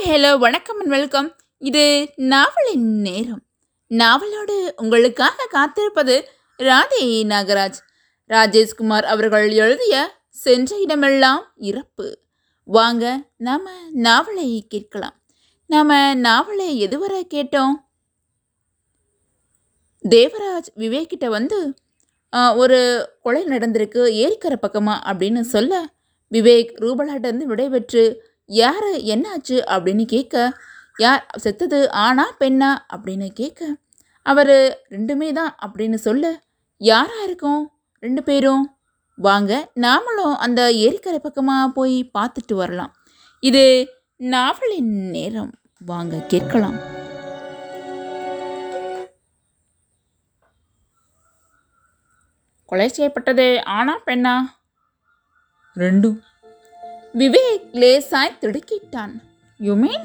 Hi hello வணக்கம் and welcome இது நாவலின் நேரம். நாவலோடு உங்களுக்காக காத்திருப்பது ராதே நாகராஜ். ராஜேஷ்குமார் அவர்கள் எழுதிய சென்ற இடமெல்லாம் இறப்பு. வாங்க நாம் நாவலை கேட்கலாம். நாம் நாவலை எதுவரை கேட்டோம்? தேவராஜ் விவேக்கிட்ட வந்து ஒரு கொலை நடந்திருக்கு ஏரிக்கரை பக்கமாக அப்படின்னு சொல்ல விவேக் ரூபலாட்டேருந்து விடைபெற்று யார் என்னாச்சு அப்படின்னு கேட்க யார் செத்தது ஆனா பெண்ணா அப்படின்னு கேட்க அவர் ரெண்டுமே தான் அப்படின்னு சொல்ல யாராக இருக்கும்? ரெண்டு பேரும்? வாங்க நாமளும் அந்த ஏரிக்கரை பக்கமாக போய் பார்த்துட்டு வரலாம். இது நாவலின் நேரம். வாங்க கேட்கலாம். கொலை செய்யப்பட்டது ஆனா பெண்ணா? ரெண்டும். விவேக் லேசாய் திடுக்கிட்டான். யூ மீன்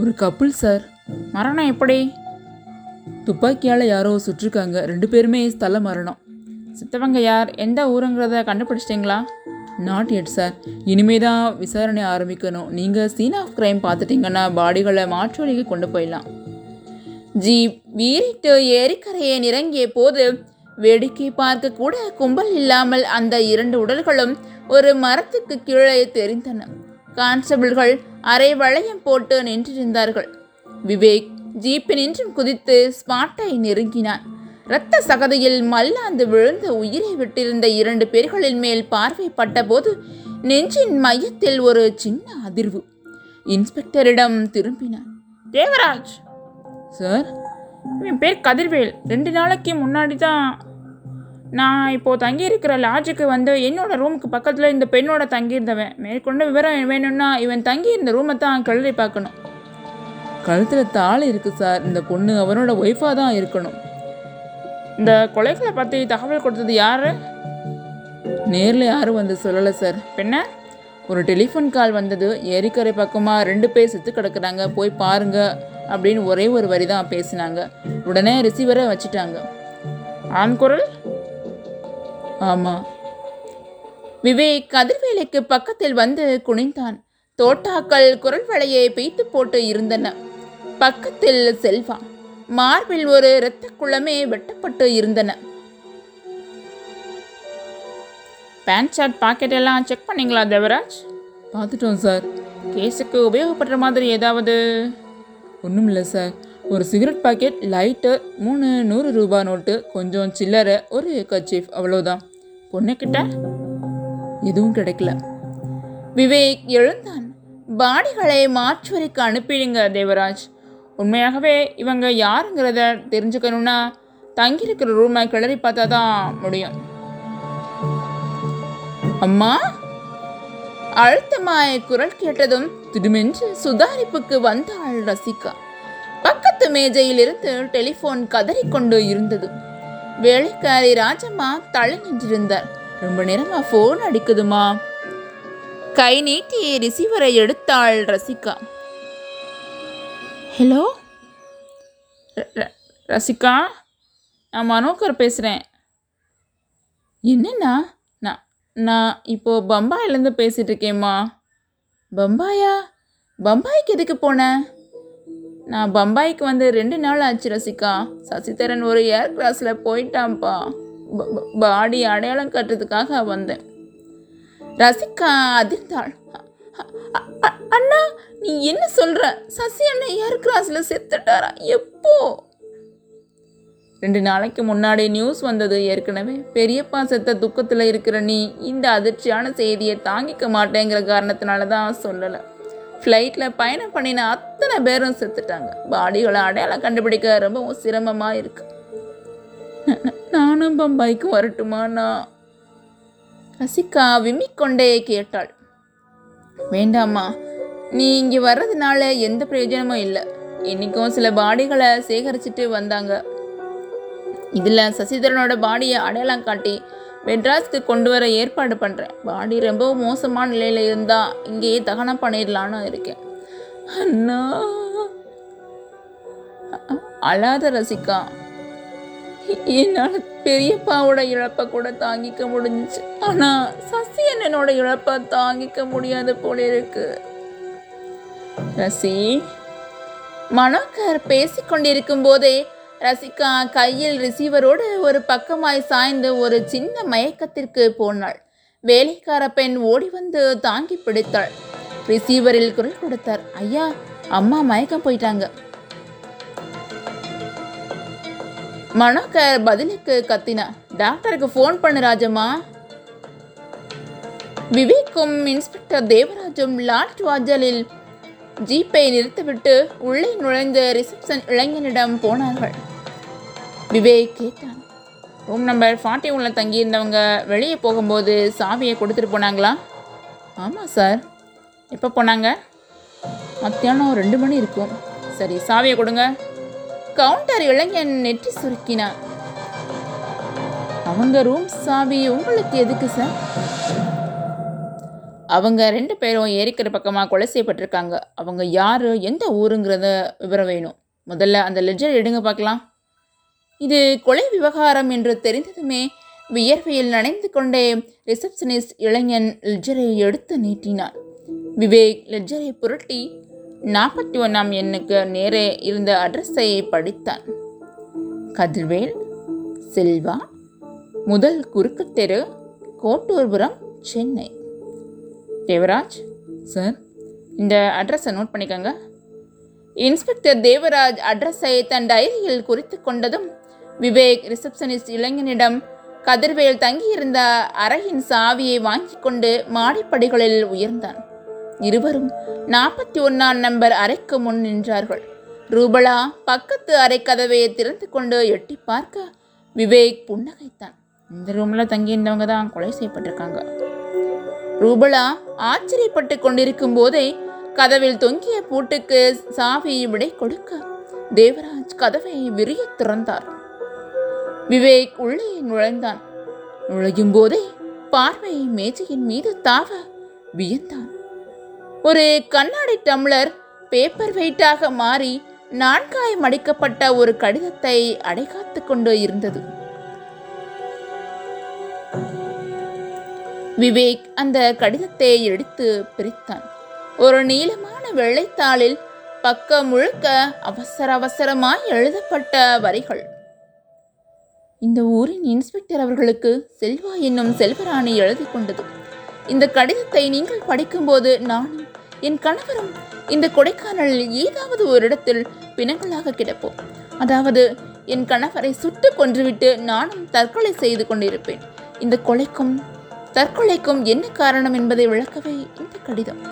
ஒரு கப்புள் சார் மரணம் எப்படி? துப்பாக்கியால் யாரோ சுட்டிருக்காங்க ரெண்டு பேருமே ஸ்தல மரணம். சித்தவங்க யார்? எந்த ஊருங்கிறத கண்டுபிடிச்சிட்டிங்களா? நாட் எட் சார் இனிமே தான் விசாரணை ஆரம்பிக்கணும். நீங்கள் சீன் ஆஃப் கிரைம் பார்த்துட்டிங்கன்னா பாடிகளை மாற்றுவழிக்கு கொண்டு போயிடலாம். ஜீப் வீறிட்டு ஏரிக்கரையை இறங்கிய போது வேடிக்கை பார்க்க கூட கும்பல் இல்லாமல் அந்த இரண்டு உடல்களும் ஒரு மரத்துக்கு கீழே தெரிந்தன. கான்ஸ்டபிள்கள் அரை வளையம் போட்டு நின்றிருந்தார்கள். விவேக் ஜீப்பினின்றும் குதித்து ஸ்பாட்டை நெருங்கினான். இரத்த சகதியில் மல்லாந்து விழுந்து உயிரை விட்டிருந்த இரண்டு பேர்களின் மேல் பார்வை பட்டபோது நெஞ்சின் மையத்தில் ஒரு சின்ன அதிர்வு. இன்ஸ்பெக்டரிடம் திரும்பினான். தேவராஜ்! சார்? என் பேர் கதிர்வேல். ரெண்டு நாளைக்கு முன்னாடி தான் நான் இப்போது தங்கியிருக்கிற லாட்ஜுக்கு வந்து என்னோடய ரூமுக்கு பக்கத்தில் இந்த பெண்ணோட தங்கியிருந்தவன். மேற்கொண்டு விவரம் வேணும்னா இவன் தங்கியிருந்த ரூமை தான் கிளறி பார்க்கணும். கழுத்தில் தாள் இருக்குது சார். இந்த பொண்ணு அவனோட ஒய்ஃபாக தான் இருக்கணும். இந்த கொலைகளை பற்றி தகவல் கொடுத்தது யார்? நேரில் யாரும் வந்து சொல்லலை சார். பெண்ண? ஒரு டெலிஃபோன் கால் வந்தது. ஏரிக்கரை பக்கமாக ரெண்டு பேர் செத்து கிடக்குறாங்க. போய் பாருங்க அப்படின்னு ஒரே ஒரு வரி தான் பேசினாங்க. உடனே ரிசீவரை வச்சுட்டாங்க. ஆண் குரல்? ஆமாம் விவேக் கதிர்வேலைக்கு பக்கத்தில் வந்து குனிந்தான். தோட்டாக்கள் குரல் வளையை பெய்த்து போட்டு இருந்தன. பக்கத்தில் செல்வா. மார்பில் ஒரு இரத்த குளமே வெட்டப்பட்டு இருந்தன. பேண்ட் ஷர்ட் பாக்கெட் எல்லாம் செக் பண்ணீங்களா தேவராஜ்? பார்த்துட்டோம் சார் கேஸுக்கு உபயோகப்படுற மாதிரி ஏதாவது? ஒன்றும் இல்லை சார் ஒரு சிகரெட் பாக்கெட் லைட்டு மூணு நூறு ரூபா நோட்டு கொஞ்சம் சில்லறை ஒரு கச்சீஃப் அவ்வளோதான் பொண்ணுக்கிட்ட எதுவும் கிடைக்கல. விவேக் எழுந்தான். பாடிகளை மாற்றுவரைக்கு அனுப்பிடுங்க தேவராஜ். உண்மையாகவே இவங்க யாருங்கிறத தெரிஞ்சுக்கணும்னா தங்கியிருக்கிற ரூமை கிளறி பார்த்தா தான் முடியும். அம்மா? அழுத்தமாய் குரல் கேட்டதும் திடுமென்று சுதாரிப்புக்கு வந்தாள் ரசிகா. பக்கத்து மேஜையிலிருந்து டெலிஃபோன் கதறிக்கொண்டு இருந்தது. வேலைக்காரி ராஜம்மா தள்ளி நின்றிருந்தார். ரொம்ப நேரமா ஃபோன் அடிக்குதுமா? கை நீட்டி ரிசீவரை எடுத்தாள் ரசிகா. ஹலோ ரசிகா நான் மனோகர் பேசுகிறேன் என்னண்ணா? நான் நான் இப்போது பம்பாயிலேருந்து பேசிகிட்டு இருக்கேம்மா. பம்பாயா? பம்பாய்க்கு எதுக்கு போனேன் நான் பம்பாய்க்கு வந்து ரெண்டு நாள் ஆச்சு ரசிகா. சசிதரன் ஒரு ஏர் கிளாஸில் போயிட்டான்ப்பா. பாடி அடையாளம் கட்டுறதுக்காக வந்தேன். ரசிகா அதிர்ந்தாள். அண்ணா நீ என்ன சொல்கிற சசி அண்ணன் ஏர் கிளாஸில் செத்துட்டாரா? எப்போ? ரெண்டு நாளைக்கு முன்னாடி நியூஸ் வந்தது ஏற்கனவே. பெரியப்பா செத்த துக்கத்தில் இருக்கிற நீ இந்த அதிர்ச்சியான செய்தியை தாங்கிக்க மாட்டேங்கிற காரணத்தினால தான் சொல்லலை. ஃப்ளைட்டில் பயணம் பண்ணின அத்தனை பேரும் செத்துட்டாங்க. பாடிகளை அடையாளம் கண்டுபிடிக்க ரொம்பவும் சிரமமாக இருக்கு. நானும் பம்பாய்க்கு வரட்டுமாண்ணா ரசிகா விம்மிக்கொண்டே கேட்டாள். வேண்டாம்மா நீ இங்கே வர்றதுனால எந்த பிரயோஜனமும் இல்லை. இன்றைக்கும் சில பாடிகளை சேகரிச்சுட்டு வந்தாங்க. இதில் சசிதரனோட பாடியை அடையாளம் காட்டி மெட்ராஸ்க்கு கொண்டு வர ஏற்பாடு பண்ணுறேன் பாடி ரொம்ப மோசமான நிலையில் இருந்தால் இங்கேயே தகனம் பண்ணிடலான்னு இருக்கேன். அண்ணா. அழாத ரசிகா. என்னால் பெரியப்பாவோட இழப்பை கூட தாங்கிக்க முடிஞ்சு ஆனால் சசி அண்ணனோட இழப்பை தாங்கிக்க முடியாத போல இருக்கு. ரசி மனோகர் பேசிக்கொண்டிருக்கும் போதே ரசிகா கையில் ரிசீவரோடு ஒரு பக்கமாய் சாய்ந்து ஒரு சின்ன மயக்கத்திற்கு போனாள். வேலைக்கார பெண் ஓடி வந்து தாங்கி பிடித்தாள். ரிசீவரில் குரல் கொடுத்தார். ஐயா அம்மா மயக்கம் போயிட்டாங்க. மனோகர் பதிலுக்கு கத்தினா டாக்டருக்கு ஃபோன் பண்ணு ராஜம்மா. விவேக்கும் இன்ஸ்பெக்டர் தேவராஜும் லாட் வாஜலில் ஜீப்பை நிறுத்திவிட்டு உள்ளே நுழைந்த ரிசப்ஷன் இளைஞனிடம் போனார்கள். விவேக் கேட்டான் ரூம் நம்பர் ஃபார்ட்டி ஒனில் தங்கியிருந்தவங்க வெளியே போகும்போது சாவியை கொடுத்துட்டு போனாங்களா? ஆமாம் சார் எப்போ போனாங்க? மத்தியானம் ரெண்டு மணி இருக்கும். சரி சாவியை கொடுங்க. கவுண்டர் இளைஞன் நெற்றி சுருக்கினான் அவங்க ரூம் சாவி உங்களுக்கு எதுக்கு சார் அவங்க ரெண்டு பேரும் ஏரிக்கிற பக்கமாக கொலை செய்யப்பட்டிருக்காங்க. அவங்க யார் எந்த ஊருங்கிறத விவரம் வேணும். முதல்ல அந்த லெஜர் எடுங்க பார்க்கலாம். இது கொலை விவகாரம் என்று தெரிந்ததுமே வியர்வையில் நனைந்து கொண்டே ரிசப்ஷனிஸ்ட் இளைஞன் லெஜரை எடுத்து நீட்டினார். விவேக் லெஜரை புரட்டி நாற்பத்தி ஒன்றாம் எண்ணுக்கு நேரே இருந்த அட்ரஸை படித்தான். கதிர்வேல் செல்வா முதல் குறுக்கு தெரு கோட்டூர்புரம் சென்னை. தேவராஜ் சார் இந்த அட்ரஸை நோட் பண்ணிக்கோங்க. இன்ஸ்பெக்டர் தேவராஜ் அட்ரஸை தன் டைரியில் குறித்து கொண்டதும் விவேக் ரிசப்ஷனிஸ்ட் இளைஞனிடம் கதிர்வேல் தங்கியிருந்த அறையின் சாவியை வாங்கிக் கொண்டு மாடிப்படிகளில் உயர்ந்தான். இருவரும் நாற்பத்தி ஒன்னாம் நம்பர் அறைக்கு முன் நின்றார்கள். ரூபலா பக்கத்து அறை கதவை திறந்து கொண்டு எட்டி பார்க்க விவேக் புன்னகைத்தான். இந்த ரூமில் தங்கியிருந்தவங்க தான் கொலை செய்யப்பட்டிருக்காங்க. ரூபலா ஆச்சரியப்பட்டு கொண்டிருக்கும் போதே கதவில் தொங்கிய பூட்டுக்கு சாவி விடை கொடுக்க தேவராஜ் கதவை விரிய திறந்தார். விவேக் உள்ளே நுழைந்தான். நுழையும் போதே பார்வை மேஜையின் மீது தாவ வியந்தான். ஒரு கண்ணாடி டம்ளர் பேப்பர் வெயிட்டாக மாறி நான்காய் மடிக்கப்பட்ட ஒரு கடிதத்தை அடைகாத்து கொண்டு இருந்தது. விவேக் அந்த கடிதத்தை எடுத்து பிரித்தான். ஒரு நீளமான வெள்ளைத்தாளில் பக்கம் முழுக்க அவசர அவசரமாய் எழுதப்பட்ட வரிகள். இந்த ஊரின் இன்ஸ்பெக்டர் அவர்களுக்கு செல்வா என்னும் செல்வராணி எழுதி கொண்டது. இந்த கடிதத்தை நீங்கள் படிக்கும்போது நானும் என் கணவரும் இந்த கொடைக்கானலில் ஏதாவது ஒரு இடத்தில் பிணங்களாக கிடப்போம். அதாவது என் கணவரை சுட்டு கொன்றுவிட்டு நானும் தற்கொலை செய்து கொண்டிருப்பேன். இந்த கொலைக்கும் தற்கொலைக்கும் என்ன காரணம் என்பதை விளக்கவே இந்த கடிதம்.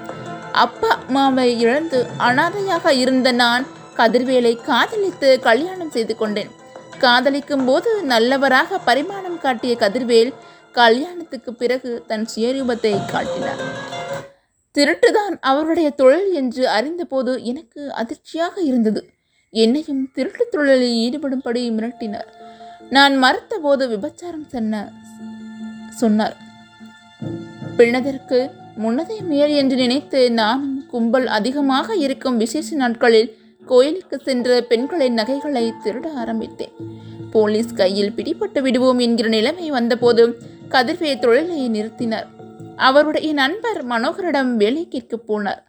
அப்பா அம்மாவை இழந்து அனாதையாக இருந்த நான் கதிர்வேலை காதலித்து கல்யாணம் செய்து கொண்டேன். காதலிக்கும் போது நல்லவராக பரிமாணம் காட்டிய கதிர்வேல் கல்யாணத்துக்கு பிறகு தன் சுயரூபத்தை காட்டினார். திருட்டுதான் அவருடைய தொழில் என்று அறிந்தபோது எனக்கு அதிர்ச்சியாக இருந்தது. என்னையும் திருட்டு தொழிலில் ஈடுபடும்படி மிரட்டினார். நான் மறுத்தபோது விபச்சாரம் சொன்ன சொன்னார். பின்னதற்கு முன்னதே மேல் என்று நினைத்து நானும் கும்பல் அதிகமாக இருக்கும் விசேஷ நாட்களில் கோயிலுக்கு சென்ற பெண்களின் நகைகளை திருட ஆரம்பித்தேன். போலீஸ் கையில் பிடிபட்டு விடுவோம் என்கிற நிலைமை வந்தபோது கதிர்வே தொழிலை நிறுத்தினார். அவருடைய நண்பர் மனோகரிடம் வேலை கேட்கப் போனார்.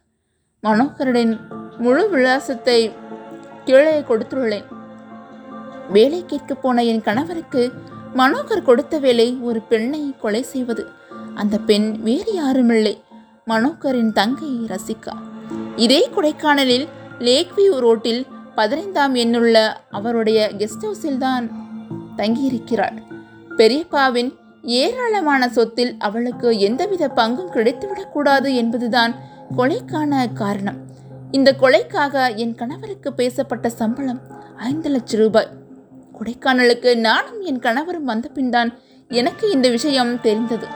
மனோகரின் முழு விலாசத்தை கீழே கொடுத்துள்ளேன். வேலை போன என் கணவருக்கு மனோகர் கொடுத்த வேலை ஒரு பெண்ணை கொலை செய்வது. அந்த பெண் வேறு யாருமில்லை. மனோகரின் தங்கை ரசிகா. இதே கொடைக்கானலில் லேக் வியூ ரோட்டில் பதினைந்தாம் எண்ணுள்ள அவருடைய கெஸ்ட் ஹவுஸில் தான் தங்கியிருக்கிறாள். பெரியப்பாவின் ஏராளமான சொத்தில் அவளுக்கு எந்தவித பங்கும் கிடைத்துவிடக்கூடாது என்பதுதான் கொலைக்கான காரணம். இந்த கொலைக்காக என் கணவருக்கு பேசப்பட்ட சம்பளம் ஐந்து லட்சம் ரூபாய். கொடைக்கானலுக்கு நானும் என் கணவரும் வந்த பின்தான் எனக்கு இந்த விஷயம் தெரிந்தது.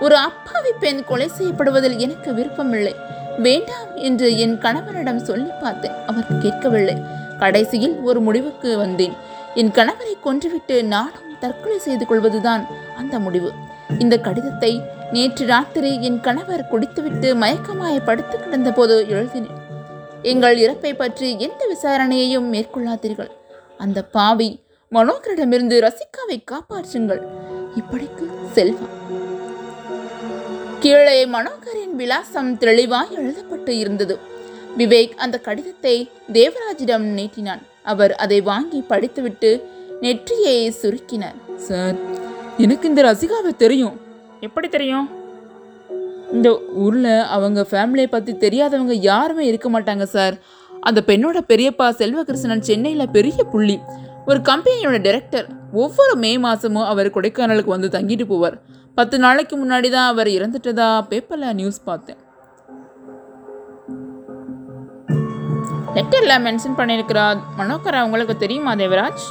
ஒரு அப்பாவி பெண் கொலை செய்யப்படுவதில் எனக்கு விருப்பமில்லை. வேண்டாம் என்று என் கணவரிடம் சொல்லி பார்த்தேன் அவர் கேட்கவில்லை. கடைசியில் ஒரு முடிவுக்கு வந்தேன். என் கணவரை கொன்றுவிட்டு நானும் தற்கொலை செய்து கொள்வதுதான் அந்த முடிவு. இந்த கடிதத்தை நேற்று ராத்திரி என் கணவர் குடித்துவிட்டு மயக்கமாய படுத்து கிடந்தபோது எழுதினேன். எங்கள் இறப்பை பற்றி எந்த விசாரணையையும் மேற்கொள்ளாதீர்கள். அந்த பாவி மனோகரிடமிருந்து ரசிகாவை காப்பாற்றுங்கள். இப்படிக்கு செல்வம் கீழே மனோகரின் விலாசம் தெளிவாய் எழுதப்பட்டு இருந்தது. விவேக் அந்த கடிதத்தை தேவராஜிடம் நீட்டினான். அவர் அதை வாங்கி படித்துவிட்டு நெற்றியை சுருக்கினார். சார் எனக்கு இந்த ரசிகாவை தெரியும். எப்படி தெரியும்? இந்த ஊரில் அவங்க ஃபேமிலியை பற்றி தெரியாதவங்க யாருமே இருக்க மாட்டாங்க சார். அந்த பெண்ணோட பெரியப்பா செல்வகிருஷ்ணன் சென்னையில் பெரிய புள்ளி. ஒரு கம்பெனியோட டைரக்டர் ஒவ்வொரு மே மாதமும் அவர் கொடைக்கானலுக்கு வந்து தங்கிட்டு போவார். பத்து நாளைக்கு முன்னாடி தான் அவர் இறந்துட்டதா பேப்பரில் நியூஸ் பார்த்தேன். லெட்டரில் மென்ஷன் பண்ணியிருக்கிறா மனோகரா உங்களுக்கு தெரியுமா தேவராஜ்?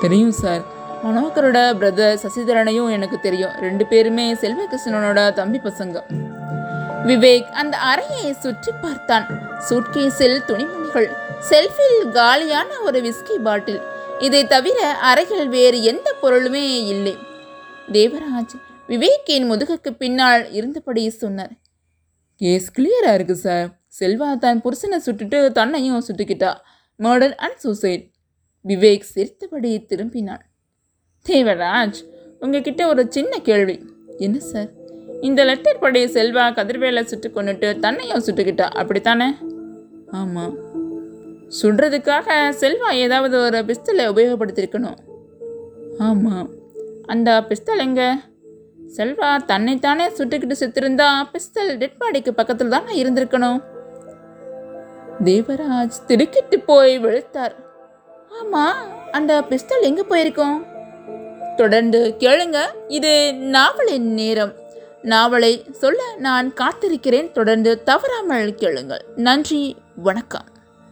தெரியும் சார். மனோகரோட பிரதர் சசிதரனையும் எனக்கு தெரியும். ரெண்டு பேருமே செல்வகிருஷ்ணனோட தம்பி பசங்க. விவேக் அந்த அறையை சுற்றி பார்த்தான். சூட்கேஸில் துணிமணிகள் செல்ஃபில் காலியான ஒரு விஸ்கி பாட்டில் இதை தவிர அறையில் வேறு எந்த பொருளுமே இல்லை. தேவராஜ் விவேக்கின் முதுகுக்கு பின்னால் இருந்தபடி சொன்னார். கேஸ் கிளியராக இருக்குது சார் செல்வா தன் புருஷனை சுட்டுட்டு தன்னையும் சுட்டுக்கிட்டா. மர்டர் அண்ட் சூசைட் விவேக் சிரித்தபடி திரும்பினான் தேவராஜ் உங்ககிட்ட ஒரு சின்ன கேள்வி. என்ன சார் இந்த லெட்டர் படி செல்வா கதிர்வேலை சுட்டு கொண்டுட்டு தன்னையும் சுட்டுக்கிட்டா அப்படித்தானே? ஆமாம் சுடுறதுக்காக செல்வா ஏதாவது ஒரு பிஸ்தலை உபயோகப்படுத்தியிருக்கணும். ஆமாம் அந்த பிஸ்தல் எங்கே? செல்வா தன்னைத்தானே சுட்டுக்கிட்டு செத்திருந்தா பிஸ்தல் டெட் பாடிக்கு பக்கத்தில் தானே இருந்திருக்கணும். தேவராஜ் திடுக்கிட்டு போய் விழுத்தார் ஆமாம் அந்த பிஸ்தல் எங்கே போயிருக்கோம்? தொடர்ந்து கேளுங்க இது நாவலின் நேரம். நாவலை சொல்ல நான் காத்திருக்கிறேன் தொடர்ந்து தவறாமல் கேளுங்கள். நன்றி வணக்கம்.